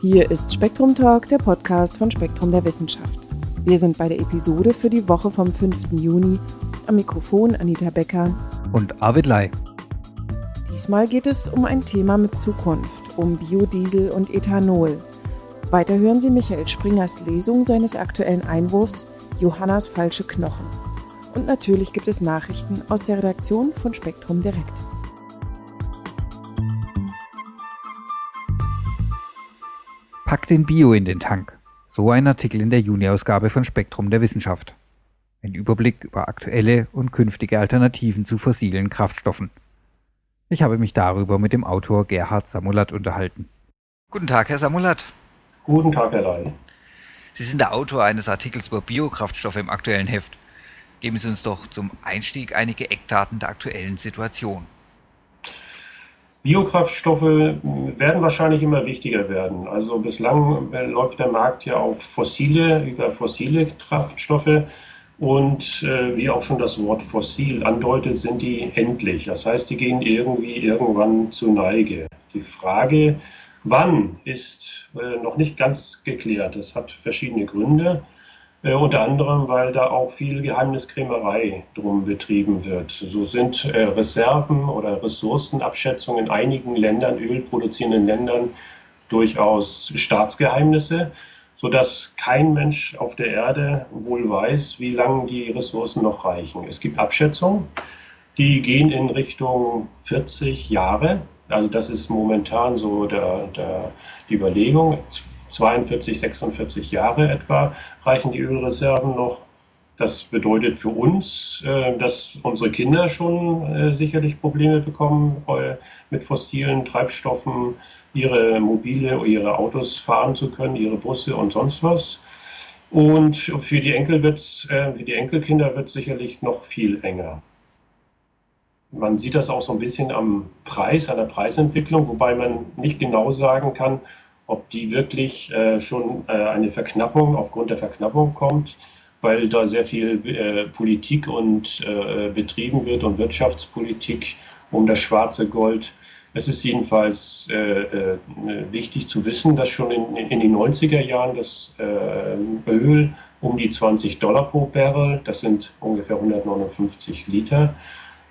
Hier ist Spektrum Talk, der Podcast von Spektrum der Wissenschaft. Wir sind bei der Episode für die Woche vom 5. Juni. Am Mikrofon Anita Becker und Arvid Lai. Diesmal geht es um ein Thema mit Zukunft, um Biodiesel und Ethanol. Weiter hören Sie Michael Springers Lesung seines aktuellen Einwurfs Johannas falsche Knochen. Und natürlich gibt es Nachrichten aus der Redaktion von Spektrum Direkt. Pack den Bio in den Tank. So ein Artikel in der Juni-Ausgabe von Spektrum der Wissenschaft. Ein Überblick über aktuelle und künftige Alternativen zu fossilen Kraftstoffen. Ich habe mich darüber mit dem Autor Gerhard Samulat unterhalten. Guten Tag, Herr Samulat. Guten Tag, Herr Lein. Sie sind der Autor eines Artikels über Biokraftstoffe im aktuellen Heft. Geben Sie uns doch zum Einstieg einige Eckdaten der aktuellen Situation. Biokraftstoffe werden wahrscheinlich immer wichtiger werden. Also bislang läuft der Markt ja auf fossile, über fossile Kraftstoffe. Und äh, wie auch schon das Wort fossil andeutet, sind die endlich. Das heißt, die gehen irgendwie irgendwann zu Neige. Die Frage, wann, ist äh, noch nicht ganz geklärt. Das hat verschiedene Gründe. Äh, unter anderem, weil da auch viel Geheimniskrämerei drum betrieben wird. So sind äh, Reserven oder Ressourcenabschätzungen in einigen Ländern, ölproduzierenden Ländern, durchaus Staatsgeheimnisse, sodass kein Mensch auf der Erde wohl weiß, wie lange die Ressourcen noch reichen. Es gibt Abschätzungen, die gehen in Richtung 40 Jahre. Also das ist momentan so der, der, die Überlegung. 42, 46 Jahre etwa reichen die Ölreserven noch. Das bedeutet für uns, äh, dass unsere Kinder schon äh, sicherlich Probleme bekommen, äh, mit fossilen Treibstoffen ihre Mobile, ihre Autos fahren zu können, ihre Busse und sonst was. Und für die Enkel wird's, für die Enkelkinder wird es sicherlich noch viel enger. Man sieht das auch so ein bisschen am Preis, an der Preisentwicklung, wobei man nicht genau sagen kann, ob die wirklich äh, schon äh, eine Verknappung aufgrund der Verknappung kommt, weil da sehr viel äh, Politik und äh, betrieben wird und Wirtschaftspolitik um das schwarze Gold. Es ist jedenfalls äh, äh, wichtig zu wissen, dass schon in, in den 90er Jahren das Öl um die 20 Dollar pro Barrel, das sind ungefähr 159 Liter,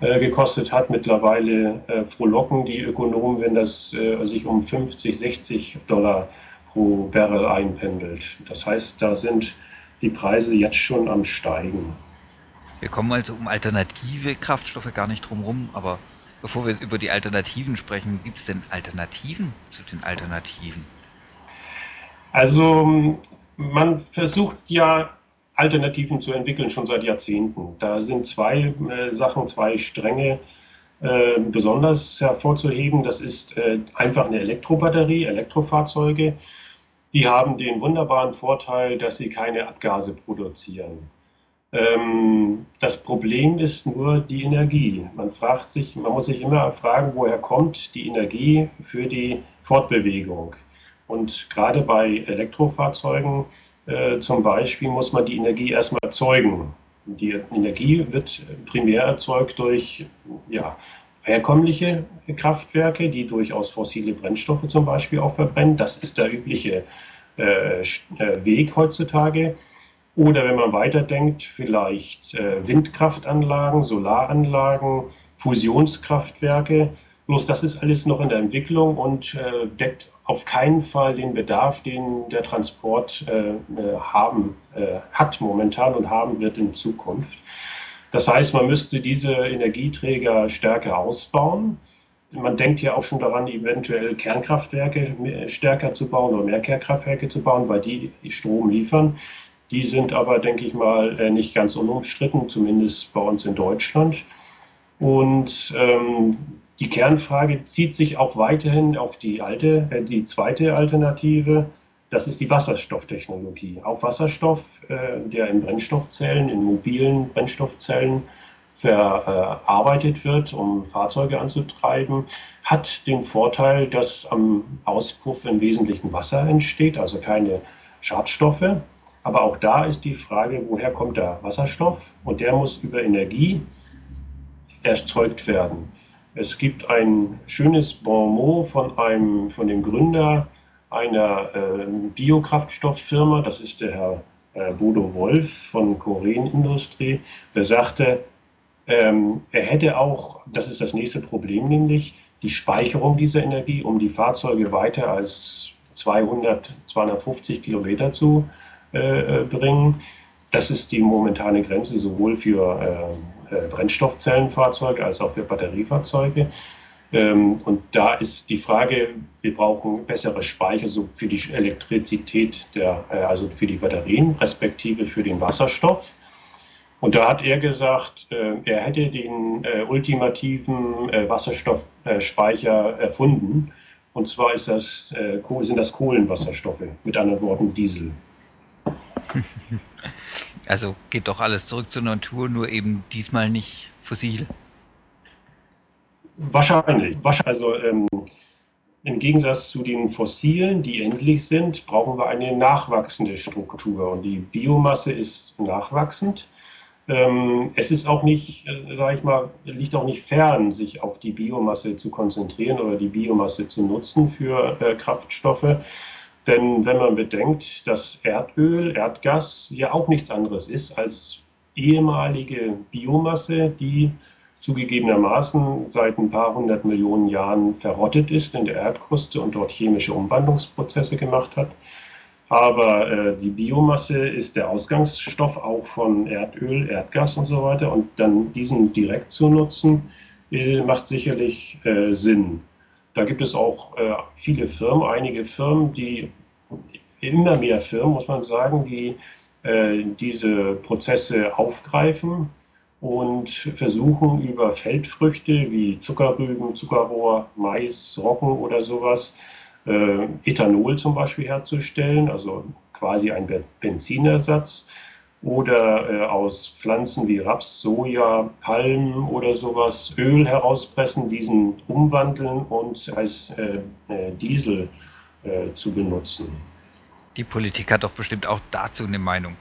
gekostet hat. Mittlerweile äh, frohlocken die Ökonomen, wenn das äh, sich um 50, 60 Dollar pro Barrel einpendelt. Das heißt, da sind die Preise jetzt schon am Steigen. Wir kommen also um alternative Kraftstoffe gar nicht drum herum, aber bevor wir über die Alternativen sprechen, gibt es denn Alternativen zu den Alternativen? Also man versucht ja Alternativen zu entwickeln, schon seit Jahrzehnten. Da sind zwei äh, Sachen, zwei Stränge äh, besonders hervorzuheben. Das ist äh, einfach eine Elektrobatterie, Elektrofahrzeuge. Die haben den wunderbaren Vorteil, dass sie keine Abgase produzieren. Ähm, das Problem ist nur die Energie. Man fragt sich, man muss sich immer fragen, woher kommt die Energie für die Fortbewegung? Und gerade bei Elektrofahrzeugen äh, zum Beispiel muss man die Energie erstmal erzeugen. Die Energie wird primär erzeugt durch ja, herkömmliche Kraftwerke, die durchaus fossile Brennstoffe zum Beispiel auch verbrennen. Das ist der übliche äh, äh Weg heutzutage. Oder wenn man weiterdenkt, vielleicht äh, Windkraftanlagen, Solaranlagen, Fusionskraftwerke. Bloß das ist alles noch in der Entwicklung und äh, deckt auf keinen Fall den Bedarf, den der Transport äh, äh, haben, äh, hat momentan und haben wird in Zukunft. Das heißt, man müsste diese Energieträger stärker ausbauen. Man denkt ja auch schon daran, eventuell Kernkraftwerke stärker zu bauen oder mehr Kernkraftwerke zu bauen, weil die Strom liefern. Die sind aber, denke ich mal, äh, nicht ganz unumstritten, zumindest bei uns in Deutschland. Und ähm, die Kernfrage zieht sich auch weiterhin auf die alte, äh, die zweite Alternative. Das ist die Wasserstofftechnologie. Auch Wasserstoff, äh, der in Brennstoffzellen, in mobilen Brennstoffzellen verarbeitet wird, um Fahrzeuge anzutreiben, hat den Vorteil, dass am Auspuff im Wesentlichen Wasser entsteht, also keine Schadstoffe. Aber auch da ist die Frage, woher kommt der Wasserstoff? Und der muss über Energie erzeugt werden. Es gibt ein schönes Bonmot von, einem, von dem Gründer einer äh, Biokraftstofffirma, das ist der Herr äh, Bodo Wolf von Korean Industrie, der sagte, ähm, er hätte auch, das ist das nächste Problem nämlich, die Speicherung dieser Energie, um die Fahrzeuge weiter als 200, 250 Kilometer zu äh, äh, bringen. Das ist die momentane Grenze sowohl für äh, Brennstoffzellenfahrzeuge als auch für Batteriefahrzeuge. Ähm, und da ist die Frage, wir brauchen bessere Speicher so für die Elektrizität, der, äh, also für die Batterien, respektive für den Wasserstoff. Und da hat er gesagt, äh, er hätte den ultimativen Wasserstoffspeicher erfunden. Und zwar das, sind das Kohlenwasserstoffe, mit anderen Worten Diesel. Also geht doch alles zurück zur Natur, nur eben diesmal nicht fossil. Wahrscheinlich. Also ähm, im Gegensatz zu den Fossilen, die endlich sind, brauchen wir eine nachwachsende Struktur. Und die Biomasse ist nachwachsend. Ähm, es ist auch nicht, äh, sage ich mal, liegt auch nicht fern, sich auf die Biomasse zu konzentrieren oder die Biomasse zu nutzen für äh, Kraftstoffe. Denn wenn man bedenkt, dass Erdöl, Erdgas ja auch nichts anderes ist als ehemalige Biomasse, die zugegebenermaßen seit ein paar hundert Millionen Jahren verrottet ist in der Erdkruste und dort chemische Umwandlungsprozesse gemacht hat. Aber äh, die Biomasse ist der Ausgangsstoff auch von Erdöl, Erdgas und so weiter. Und dann diesen direkt zu nutzen, äh, macht sicherlich äh, Sinn. Da gibt es auch äh, viele Firmen, einige Firmen, die immer mehr Firmen, muss man sagen, die äh, diese Prozesse aufgreifen und versuchen über Feldfrüchte wie Zuckerrüben, Zuckerrohr, Mais, Roggen oder sowas äh, Ethanol zum Beispiel herzustellen, also quasi ein Benzinersatz oder äh, aus Pflanzen wie Raps, Soja, Palmen oder sowas Öl herauspressen, diesen umwandeln und als äh, äh Diesel äh, zu benutzen. Die Politik hat doch bestimmt auch dazu eine Meinung.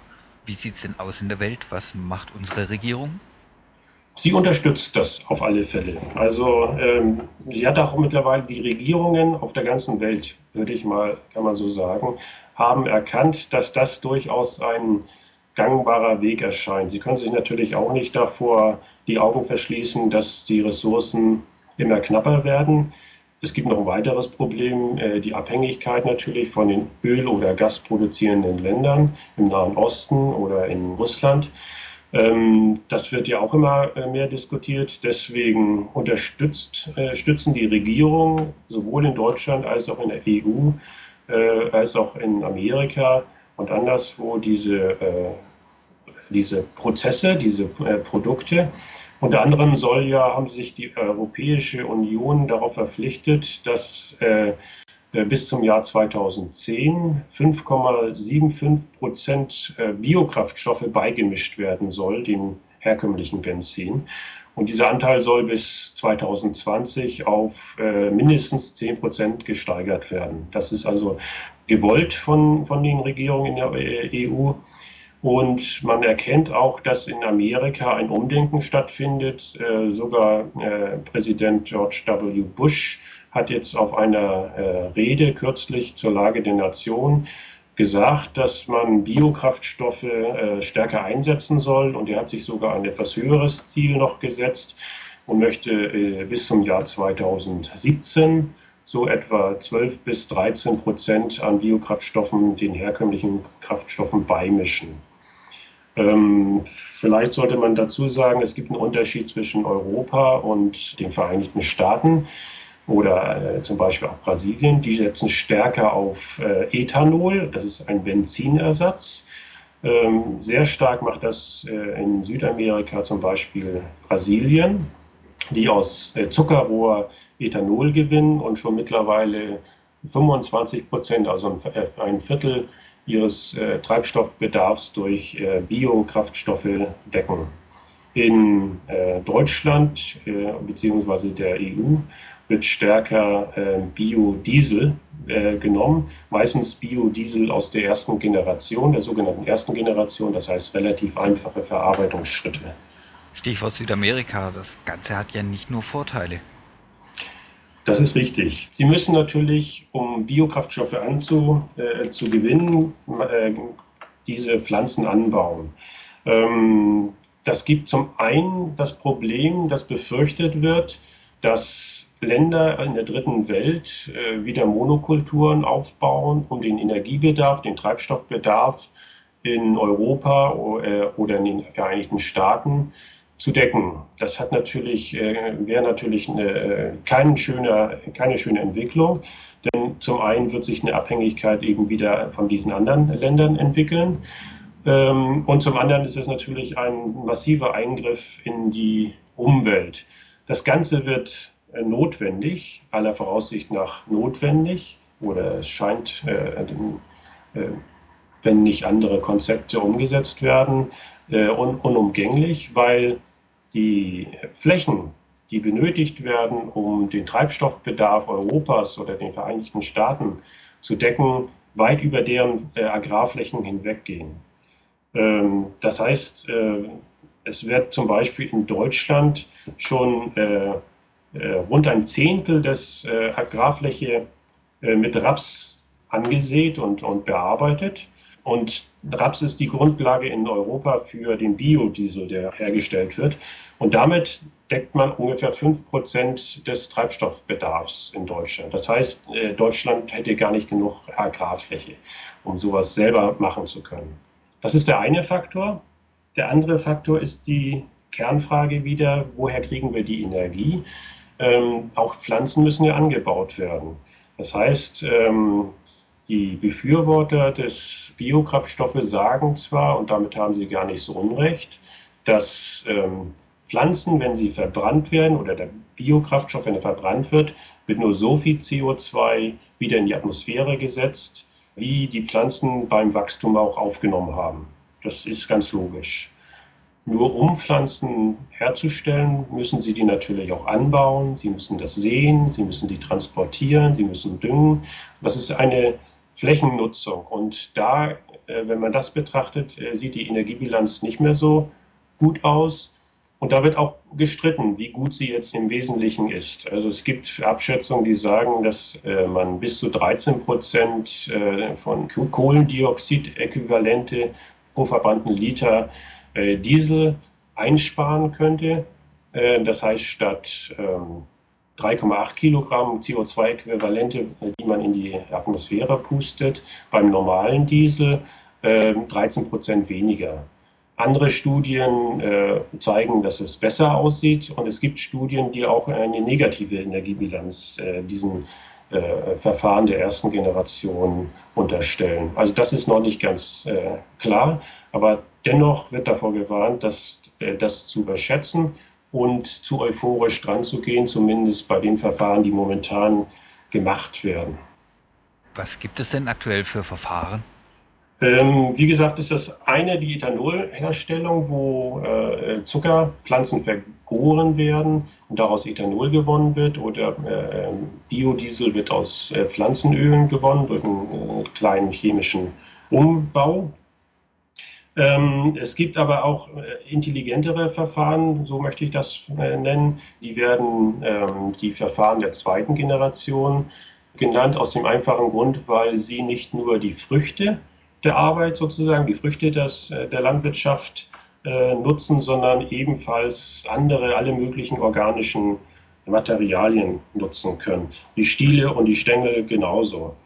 Wie sieht es denn aus in der Welt? Was macht unsere Regierung? Sie unterstützt das auf alle Fälle. Also ähm, sie hat auch mittlerweile die Regierungen auf der ganzen Welt, würde ich mal, kann man so sagen, haben erkannt, dass das durchaus ein gangbarer Weg erscheint. Sie können sich natürlich auch nicht davor die Augen verschließen, dass die Ressourcen immer knapper werden. Es gibt noch ein weiteres Problem, äh, die Abhängigkeit natürlich von den Öl- oder Gasproduzierenden Ländern im Nahen Osten oder in Russland. Ähm, das wird ja auch immer äh, mehr diskutiert. Deswegen unterstützt, äh, stützen die Regierungen sowohl in Deutschland als auch in der EU, als auch in Amerika und anderswo diese, diese Prozesse, diese Produkte. Unter anderem soll ja, haben sich die Europäische Union darauf verpflichtet, dass äh, bis zum Jahr 2010 5,75 Prozent äh, Biokraftstoffe beigemischt werden soll, dem herkömmlichen Benzin. Und dieser Anteil soll bis 2020 auf äh, mindestens 10 Prozent gesteigert werden. Das ist also gewollt von, von den Regierungen in der EU. Und man erkennt auch, dass in Amerika ein Umdenken stattfindet. Äh, sogar äh, Präsident George W. Bush hat jetzt auf einer äh, Rede kürzlich zur Lage der Nation gesagt, dass man Biokraftstoffe äh, stärker einsetzen soll. Und er hat sich sogar ein etwas höheres Ziel noch gesetzt und möchte äh, bis zum Jahr 2017 so etwa 12 bis 13 Prozent an Biokraftstoffen den herkömmlichen Kraftstoffen beimischen. Ähm, vielleicht sollte man dazu sagen, es gibt einen Unterschied zwischen Europa und den Vereinigten Staaten oder äh, zum Beispiel auch Brasilien, die setzen stärker auf äh, Ethanol, das ist ein Benzinersatz. Ähm, sehr stark macht das äh, in Südamerika zum Beispiel Brasilien, die aus äh, Zuckerrohr Ethanol gewinnen und schon mittlerweile 25 Prozent, also ein, äh, ein Viertel ihres äh, Treibstoffbedarfs durch Biokraftstoffe decken. In Deutschland bzw. der EU wird stärker äh, Biodiesel äh, genommen, meistens Biodiesel aus der ersten Generation, der sogenannten ersten Generation, das heißt relativ einfache Verarbeitungsschritte. Stichwort Südamerika, das Ganze hat ja nicht nur Vorteile. Das ist richtig. Sie müssen natürlich, um Biokraftstoffe anzu, äh, zu gewinnen, äh, diese Pflanzen anbauen. Ähm, das gibt zum einen das Problem, dass befürchtet wird, dass Länder in der dritten Welt äh, wieder Monokulturen aufbauen, um den Energiebedarf, den Treibstoffbedarf in Europa äh, oder in den Vereinigten Staaten zu decken. Das hat natürlich, äh, wäre natürlich eine, äh, kein schöner, keine schöne Entwicklung, denn zum einen wird sich eine Abhängigkeit eben wieder von diesen anderen Ländern entwickeln. Ähm, und zum anderen ist es natürlich ein massiver Eingriff in die Umwelt. Das Ganze wird äh, notwendig, aller Voraussicht nach notwendig, oder es scheint, wenn nicht andere Konzepte umgesetzt werden, un unumgänglich, weil die Flächen, die benötigt werden, um den Treibstoffbedarf Europas oder den Vereinigten Staaten zu decken, weit über deren äh, Agrarflächen hinweggehen. Ähm, das heißt, äh, es wird zum Beispiel in Deutschland schon äh, äh, rund ein Zehntel des äh, Agrarfläche äh, mit Raps angesät und, und bearbeitet. Und Raps ist die Grundlage in Europa für den Biodiesel, der hergestellt wird. Und damit deckt man ungefähr 5% des Treibstoffbedarfs in Deutschland. Das heißt, Deutschland hätte gar nicht genug Agrarfläche, um sowas selber machen zu können. Das ist der eine Faktor. Der andere Faktor ist die Kernfrage wieder, woher kriegen wir die Energie? Ähm, auch Pflanzen müssen ja angebaut werden. Das heißt, ähm, die Befürworter des Biokraftstoffes sagen zwar, und damit haben sie gar nicht so unrecht, dass ähm, Pflanzen, wenn sie verbrannt werden oder der Biokraftstoff, wenn er verbrannt wird, wird nur so viel CO2 wieder in die Atmosphäre gesetzt, wie die Pflanzen beim Wachstum auch aufgenommen haben. Das ist ganz logisch. Nur um Pflanzen herzustellen, müssen Sie die natürlich auch anbauen. Sie müssen das sehen, Sie müssen die transportieren, Sie müssen düngen. Das ist eine Flächennutzung. Und da, äh, wenn man das betrachtet, äh, sieht die Energiebilanz nicht mehr so gut aus. Und da wird auch gestritten, wie gut sie jetzt im Wesentlichen ist. Also es gibt Abschätzungen, die sagen, dass äh, man bis zu 13 Prozent von Kohlendioxid-Äquivalente pro verbrannten Liter Diesel einsparen könnte. Das heißt, statt ähm, 3,8 Kilogramm CO2-Äquivalente, die man in die Atmosphäre pustet, beim normalen Diesel 13 ähm, Prozent weniger. Andere Studien äh, zeigen, dass es besser aussieht und es gibt Studien, die auch eine negative Energiebilanz äh, diesen äh, Verfahren der ersten Generation unterstellen. Also das ist noch nicht ganz klar, aber dennoch wird davor gewarnt, dass, das zu überschätzen und zu euphorisch dran zu gehen, zumindest bei den Verfahren, die momentan gemacht werden. Was gibt es denn aktuell für Verfahren? Ähm, wie gesagt, ist das eine die Ethanolherstellung, wo äh, Zuckerpflanzen vergoren werden und daraus Ethanol gewonnen wird oder äh, Biodiesel wird aus äh, Pflanzenölen gewonnen durch einen äh, kleinen chemischen Umbau. Ähm, es gibt aber auch äh, intelligentere Verfahren, so möchte ich das äh, nennen. Die werden ähm, die Verfahren der zweiten Generation genannt, aus dem einfachen Grund, weil sie nicht nur die Früchte der Arbeit sozusagen, die Früchte des, äh, der Landwirtschaft nutzen, sondern ebenfalls andere, alle möglichen organischen Materialien nutzen können. Die Stiele und die Stängel genauso.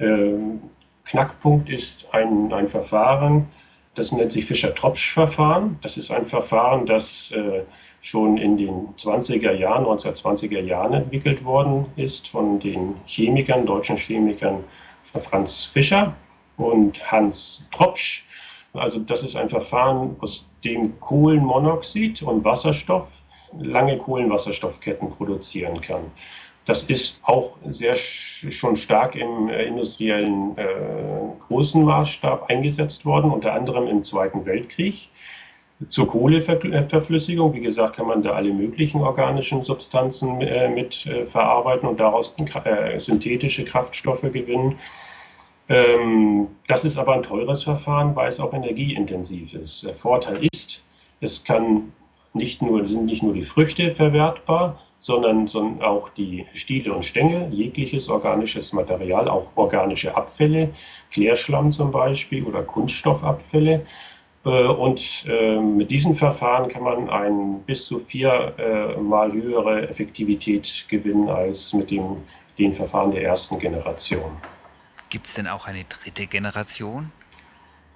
Ähm, Knackpunkt ist ein, ein Verfahren, das nennt sich Fischer-Tropsch-Verfahren. Das ist ein Verfahren, das äh, schon in den 20er Jahren, 1920er Jahren entwickelt worden ist von den Chemikern, deutschen Chemikern Franz Fischer und Hans Tropsch. Also das ist ein Verfahren, aus dem Kohlenmonoxid und Wasserstoff lange Kohlenwasserstoffketten produzieren kann. Das ist auch sehr schon stark im äh, industriellen äh, großen Maßstab eingesetzt worden, unter anderem im Zweiten Weltkrieg. Zur Kohleverflüssigung, wie gesagt, kann man da alle möglichen organischen Substanzen äh, mit äh, verarbeiten und daraus äh, synthetische Kraftstoffe gewinnen. Ähm, das ist aber ein teures Verfahren, weil es auch energieintensiv ist. Der Vorteil ist, es kann nicht nur, sind nicht nur die Früchte verwertbar, sondern, sondern auch die Stiele und Stängel, jegliches organisches Material, auch organische Abfälle, Klärschlamm zum Beispiel oder Kunststoffabfälle. Äh, und äh, mit diesem Verfahren kann man eine bis zu viermal äh, höhere Effektivität gewinnen als mit dem, den Verfahren der ersten Generation. Gibt es denn auch eine dritte Generation?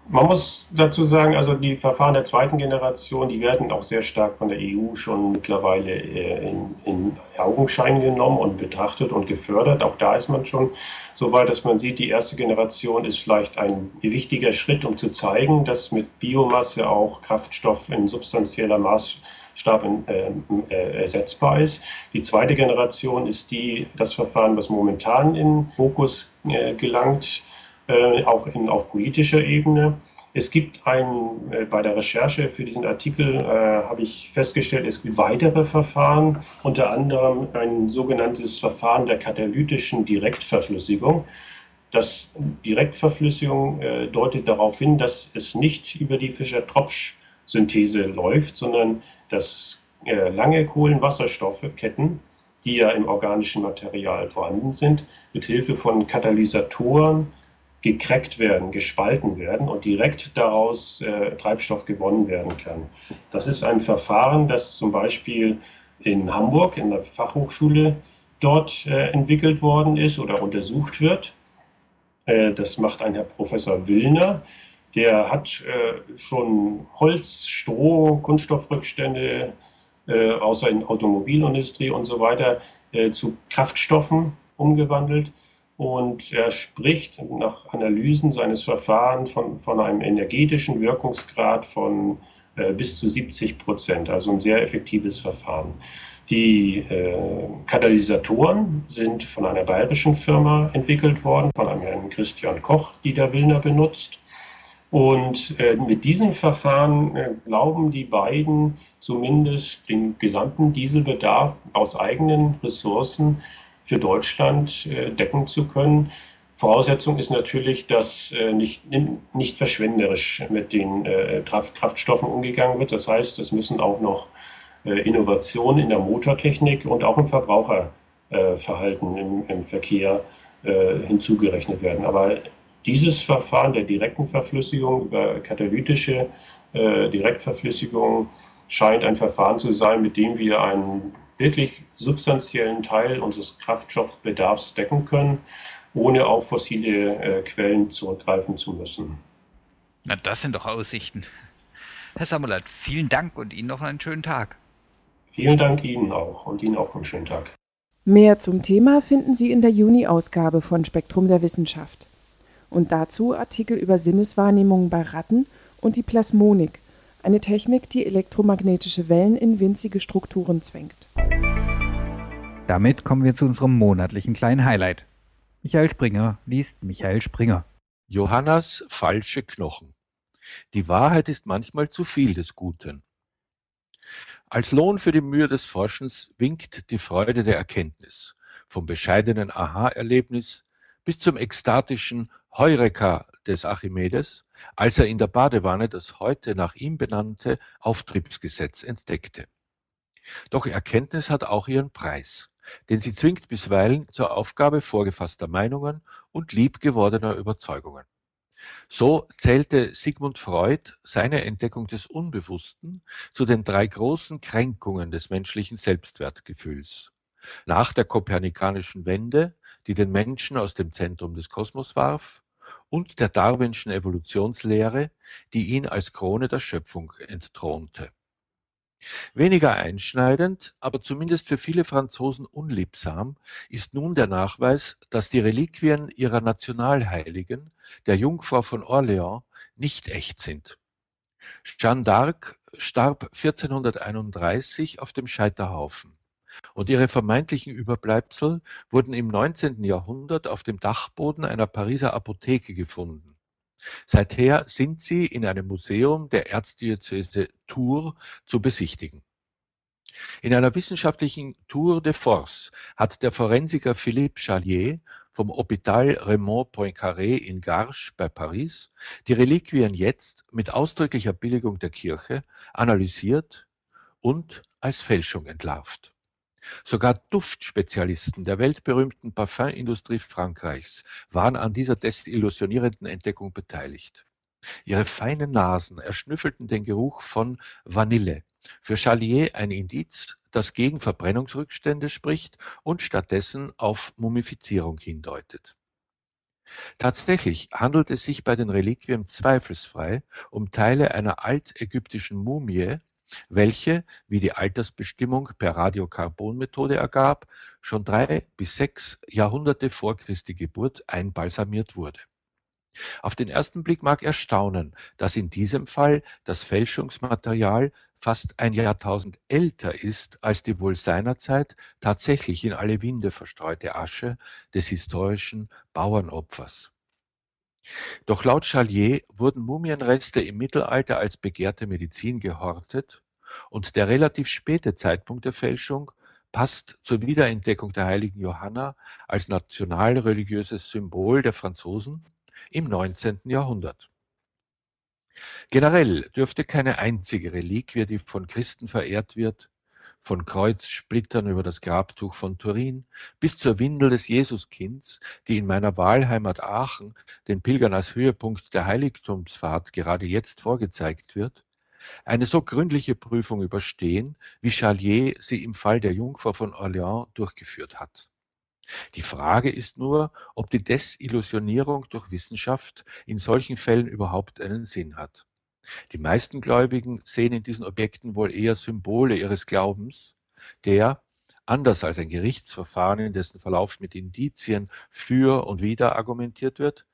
Man muss dazu sagen, also die Verfahren der zweiten Generation, die werden auch sehr stark von der EU schon mittlerweile äh, in, in Augenschein genommen und betrachtet und gefördert. Auch da ist man schon so weit, dass man sieht, die erste Generation ist vielleicht ein wichtiger Schritt, um zu zeigen, dass mit Biomasse auch Kraftstoff in substanzieller Maßstab äh, äh, ersetzbar ist. Die zweite Generation ist die, das Verfahren, was momentan in Fokus äh, gelangt äh, auch in, auf politischer Ebene. Es gibt ein, äh, bei der Recherche für diesen Artikel äh, habe ich festgestellt, es gibt weitere Verfahren, unter anderem ein sogenanntes Verfahren der katalytischen Direktverflüssigung. Das Direktverflüssigung äh, deutet darauf hin, dass es nicht über die Fischer-Tropsch-Synthese läuft, sondern dass äh, lange Kohlenwasserstoffketten, die ja im organischen Material vorhanden sind, mit Hilfe von Katalysatoren gekreckt werden, gespalten werden und direkt daraus äh, Treibstoff gewonnen werden kann. Das ist ein Verfahren, das zum Beispiel in Hamburg in der Fachhochschule dort äh, entwickelt worden ist oder untersucht wird. Äh, das macht ein Herr Professor Willner. Der hat äh, schon Holz, Stroh, Kunststoffrückstände äh, aus der Automobilindustrie und so weiter äh, zu Kraftstoffen umgewandelt und er spricht nach Analysen seines Verfahrens von, von einem energetischen Wirkungsgrad von äh, bis zu 70 Prozent, also ein sehr effektives Verfahren. Die äh, Katalysatoren sind von einer bayerischen Firma entwickelt worden, von einem Herrn Christian Koch, die der Willner benutzt. Und äh, mit diesem Verfahren äh, glauben die beiden zumindest den gesamten Dieselbedarf aus eigenen Ressourcen für Deutschland äh, decken zu können. Voraussetzung ist natürlich, dass äh, nicht, nicht verschwenderisch mit den äh, Kraftstoffen umgegangen wird. Das heißt, es müssen auch noch Innovationen in der Motortechnik und auch im Verbraucherverhalten im, im Verkehr hinzugerechnet werden. Aber dieses Verfahren der direkten Verflüssigung über katalytische Direktverflüssigung scheint ein Verfahren zu sein, mit dem wir einen wirklich substanziellen Teil unseres Kraftstoffbedarfs decken können, ohne auf fossile äh, Quellen zurückgreifen zu müssen. Na, das sind doch Aussichten. Herr Samulat, vielen Dank und Ihnen noch einen schönen Tag. Vielen Dank Ihnen auch und Ihnen auch einen schönen Tag. Mehr zum Thema finden Sie in der Juni-Ausgabe von Spektrum der Wissenschaft. Und dazu Artikel über Sinneswahrnehmungen bei Ratten und die Plasmonik, eine Technik, die elektromagnetische Wellen in winzige Strukturen zwängt. Damit kommen wir zu unserem monatlichen kleinen Highlight. Michael Springer liest Michael Springer. Johannas falsche Knochen. Die Wahrheit ist manchmal zu viel des Guten. Als Lohn für die Mühe des Forschens winkt die Freude der Erkenntnis, vom bescheidenen Aha-Erlebnis bis zum ekstatischen Heureka des Archimedes, als er in der Badewanne das heute nach ihm benannte Auftriebsgesetz entdeckte. Doch Erkenntnis hat auch ihren Preis, denn sie zwingt bisweilen zur Aufgabe vorgefasster Meinungen und liebgewordener Überzeugungen. So zählte Sigmund Freud seine Entdeckung des Unbewussten zu den drei großen Kränkungen des menschlichen Selbstwertgefühls. Nach der kopernikanischen Wende, die den Menschen aus dem Zentrum des Kosmos warf, und der Darwinschen Evolutionslehre, die ihn als Krone der Schöpfung entthronte. Weniger einschneidend, aber zumindest für viele Franzosen unliebsam, ist nun der Nachweis, dass die Reliquien ihrer Nationalheiligen, der Jungfrau von Orléans, nicht echt sind. Jeanne d'Arc starb 1431 auf dem Scheiterhaufen und ihre vermeintlichen Überbleibsel wurden im 19. Jahrhundert auf dem Dachboden einer Pariser Apotheke gefunden. Seither sind sie in einem Museum der Erzdiözese Tours zu besichtigen. In einer wissenschaftlichen Tour de Force hat der Forensiker Philippe Chalier vom Hôpital Raymond Poincaré in Garches bei Paris die Reliquien jetzt mit ausdrücklicher Billigung der Kirche analysiert und als Fälschung entlarvt. Sogar Duftspezialisten der weltberühmten Parfümindustrie Frankreichs waren an dieser desillusionierenden Entdeckung beteiligt. Ihre feinen Nasen erschnüffelten den Geruch von Vanille, für Chalier ein Indiz, das gegen Verbrennungsrückstände spricht und stattdessen auf Mumifizierung hindeutet. Tatsächlich handelt es sich bei den Reliquien zweifelsfrei um Teile einer altägyptischen Mumie, welche, wie die Altersbestimmung per Radiokarbonmethode ergab, schon drei bis sechs Jahrhunderte vor Christi Geburt einbalsamiert wurde. Auf den ersten Blick mag erstaunen, dass in diesem Fall das Fälschungsmaterial fast ein Jahrtausend älter ist als die wohl seinerzeit tatsächlich in alle Winde verstreute Asche des historischen Bauernopfers. Doch laut Chalier wurden Mumienreste im Mittelalter als begehrte Medizin gehortet und der relativ späte Zeitpunkt der Fälschung passt zur Wiederentdeckung der heiligen Johanna als nationalreligiöses Symbol der Franzosen im 19. Jahrhundert. Generell dürfte keine einzige Reliquie, die von Christen verehrt wird, von Kreuzsplittern über das Grabtuch von Turin bis zur Windel des Jesuskinds, die in meiner Wahlheimat Aachen den Pilgern als Höhepunkt der Heiligtumsfahrt gerade jetzt vorgezeigt wird, eine so gründliche Prüfung überstehen, wie Chalier sie im Fall der Jungfer von Orléans durchgeführt hat. Die Frage ist nur, ob die Desillusionierung durch Wissenschaft in solchen Fällen überhaupt einen Sinn hat. Die meisten Gläubigen sehen in diesen Objekten wohl eher Symbole ihres Glaubens, der, anders als ein Gerichtsverfahren, in dessen Verlauf mit Indizien für und wider argumentiert wird,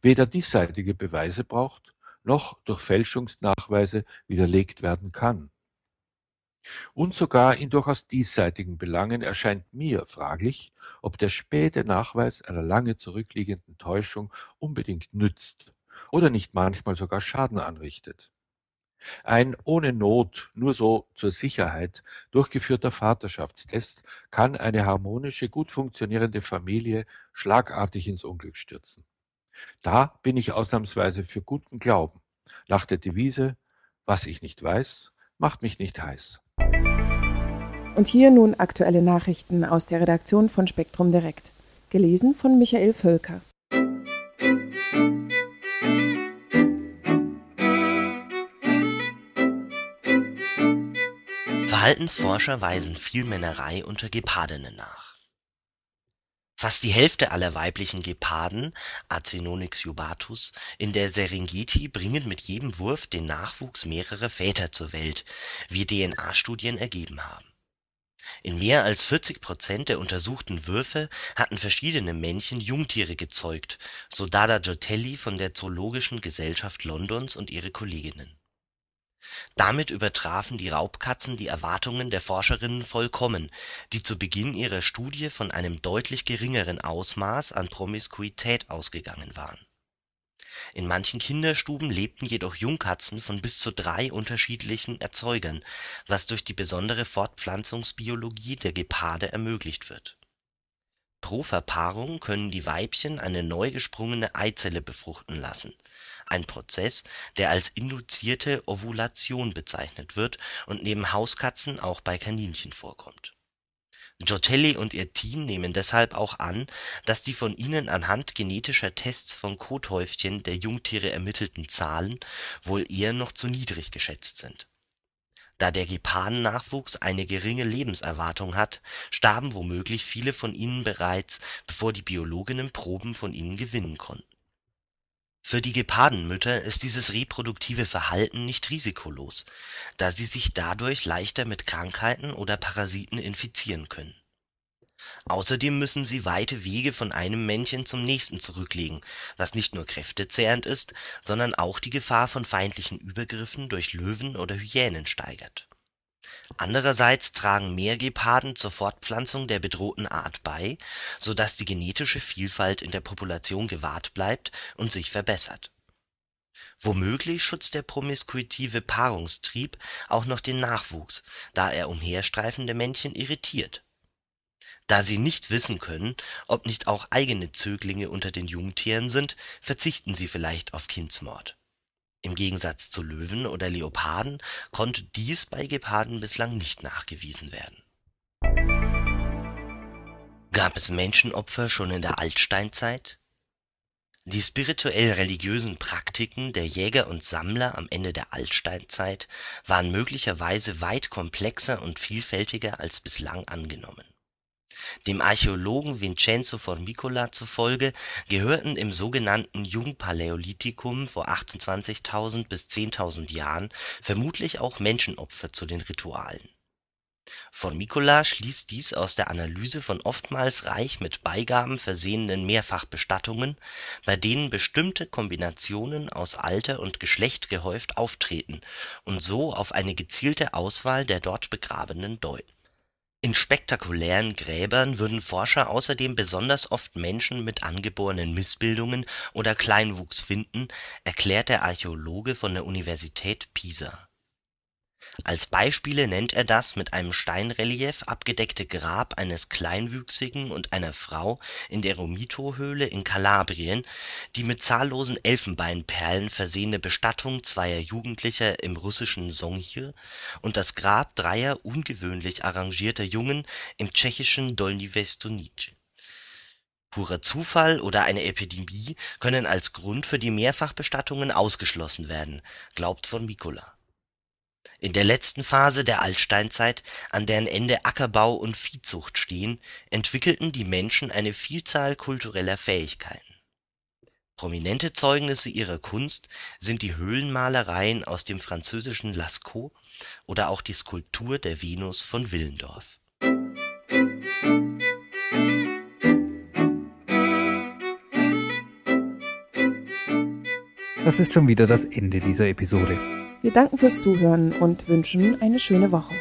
weder diesseitige Beweise braucht, noch durch Fälschungsnachweise widerlegt werden kann. Und sogar in durchaus diesseitigen Belangen erscheint mir fraglich, ob der späte Nachweis einer lange zurückliegenden Täuschung unbedingt nützt oder nicht manchmal sogar Schaden anrichtet. Ein ohne Not, nur so zur Sicherheit durchgeführter Vaterschaftstest kann eine harmonische, gut funktionierende Familie schlagartig ins Unglück stürzen. Da bin ich ausnahmsweise für guten Glauben. Nach der Devise, was ich nicht weiß, macht mich nicht heiß. Und hier nun aktuelle Nachrichten aus der Redaktion von Spektrum Direkt. Gelesen von Michael Völker. Verhaltensforscher weisen Vielmännerei unter Gepardinnen nach. Fast die Hälfte aller weiblichen Geparden (Acinonyx jubatus) in der Serengeti bringen mit jedem Wurf den Nachwuchs mehrerer Väter zur Welt, wie DNA-Studien ergeben haben in mehr als 40 Prozent der untersuchten Würfe hatten verschiedene Männchen Jungtiere gezeugt, so Dada Giotelli von der Zoologischen Gesellschaft Londons und ihre Kolleginnen. Damit übertrafen die Raubkatzen die Erwartungen der Forscherinnen vollkommen, die zu Beginn ihrer Studie von einem deutlich geringeren Ausmaß an Promiskuität ausgegangen waren in manchen Kinderstuben lebten jedoch Jungkatzen von bis zu drei unterschiedlichen Erzeugern, was durch die besondere Fortpflanzungsbiologie der Geparde ermöglicht wird. Pro Verpaarung können die Weibchen eine neu gesprungene Eizelle befruchten lassen, ein Prozess, der als induzierte Ovulation bezeichnet wird und neben Hauskatzen auch bei Kaninchen vorkommt Giotelli und ihr Team nehmen deshalb auch an, dass die von ihnen anhand genetischer Tests von Kothäufchen der Jungtiere ermittelten Zahlen wohl eher noch zu niedrig geschätzt sind. Da der Gepardennachwuchs eine geringe Lebenserwartung hat, starben womöglich viele von ihnen bereits, bevor die Biologinnen Proben von ihnen gewinnen konnten für die Gepardenmütter ist dieses reproduktive Verhalten nicht risikolos, da sie sich dadurch leichter mit Krankheiten oder Parasiten infizieren können. Außerdem müssen sie weite Wege von einem Männchen zum nächsten zurücklegen, was nicht nur kräftezehrend ist, sondern auch die Gefahr von feindlichen Übergriffen durch Löwen oder Hyänen steigert Andererseits tragen mehr Geparden zur Fortpflanzung der bedrohten Art bei, so dass die genetische Vielfalt in der Population gewahrt bleibt und sich verbessert. Womöglich schützt der promiskuitive Paarungstrieb auch noch den Nachwuchs, da er umherstreifende Männchen irritiert. Da sie nicht wissen können, ob nicht auch eigene Zöglinge unter den Jungtieren sind, verzichten sie vielleicht auf Kindsmord im Gegensatz zu Löwen oder Leoparden konnte dies bei Geparden bislang nicht nachgewiesen werden Gab es Menschenopfer schon in der Altsteinzeit? Die spirituell-religiösen Praktiken der Jäger und Sammler am Ende der Altsteinzeit waren möglicherweise weit komplexer und vielfältiger als bislang angenommen. Dem Archäologen Vincenzo Formicola zufolge gehörten im sogenannten Jungpaläolithikum vor 28.000 bis 10.000 Jahren vermutlich auch Menschenopfer zu den Ritualen Formicola schließt dies aus der Analyse von oftmals reich mit Beigaben versehenen Mehrfachbestattungen, bei denen bestimmte Kombinationen aus Alter und Geschlecht gehäuft auftreten und so auf eine gezielte Auswahl der dort Begrabenen deuten. In spektakulären Gräbern würden Forscher außerdem besonders oft Menschen mit angeborenen Missbildungen oder Kleinwuchs finden, erklärt der Archäologe von der Universität Pisa als Beispiele nennt er das mit einem Steinrelief abgedeckte Grab eines Kleinwüchsigen und einer Frau in der Romito-Höhle in Kalabrien, die mit zahllosen Elfenbeinperlen versehene Bestattung zweier Jugendlicher im russischen Songir und das Grab dreier ungewöhnlich arrangierter Jungen im tschechischen Dolní Věstonice. Purer Zufall oder eine Epidemie können als Grund für die Mehrfachbestattungen ausgeschlossen werden, glaubt von Mikola in der letzten Phase der Altsteinzeit, an deren Ende Ackerbau und Viehzucht stehen, entwickelten die Menschen eine Vielzahl kultureller Fähigkeiten. Prominente Zeugnisse ihrer Kunst sind die Höhlenmalereien aus dem französischen Lascaux oder auch die Skulptur der Venus von Willendorf. Das ist schon wieder das Ende dieser Episode. Wir danken fürs Zuhören und wünschen eine schöne Woche.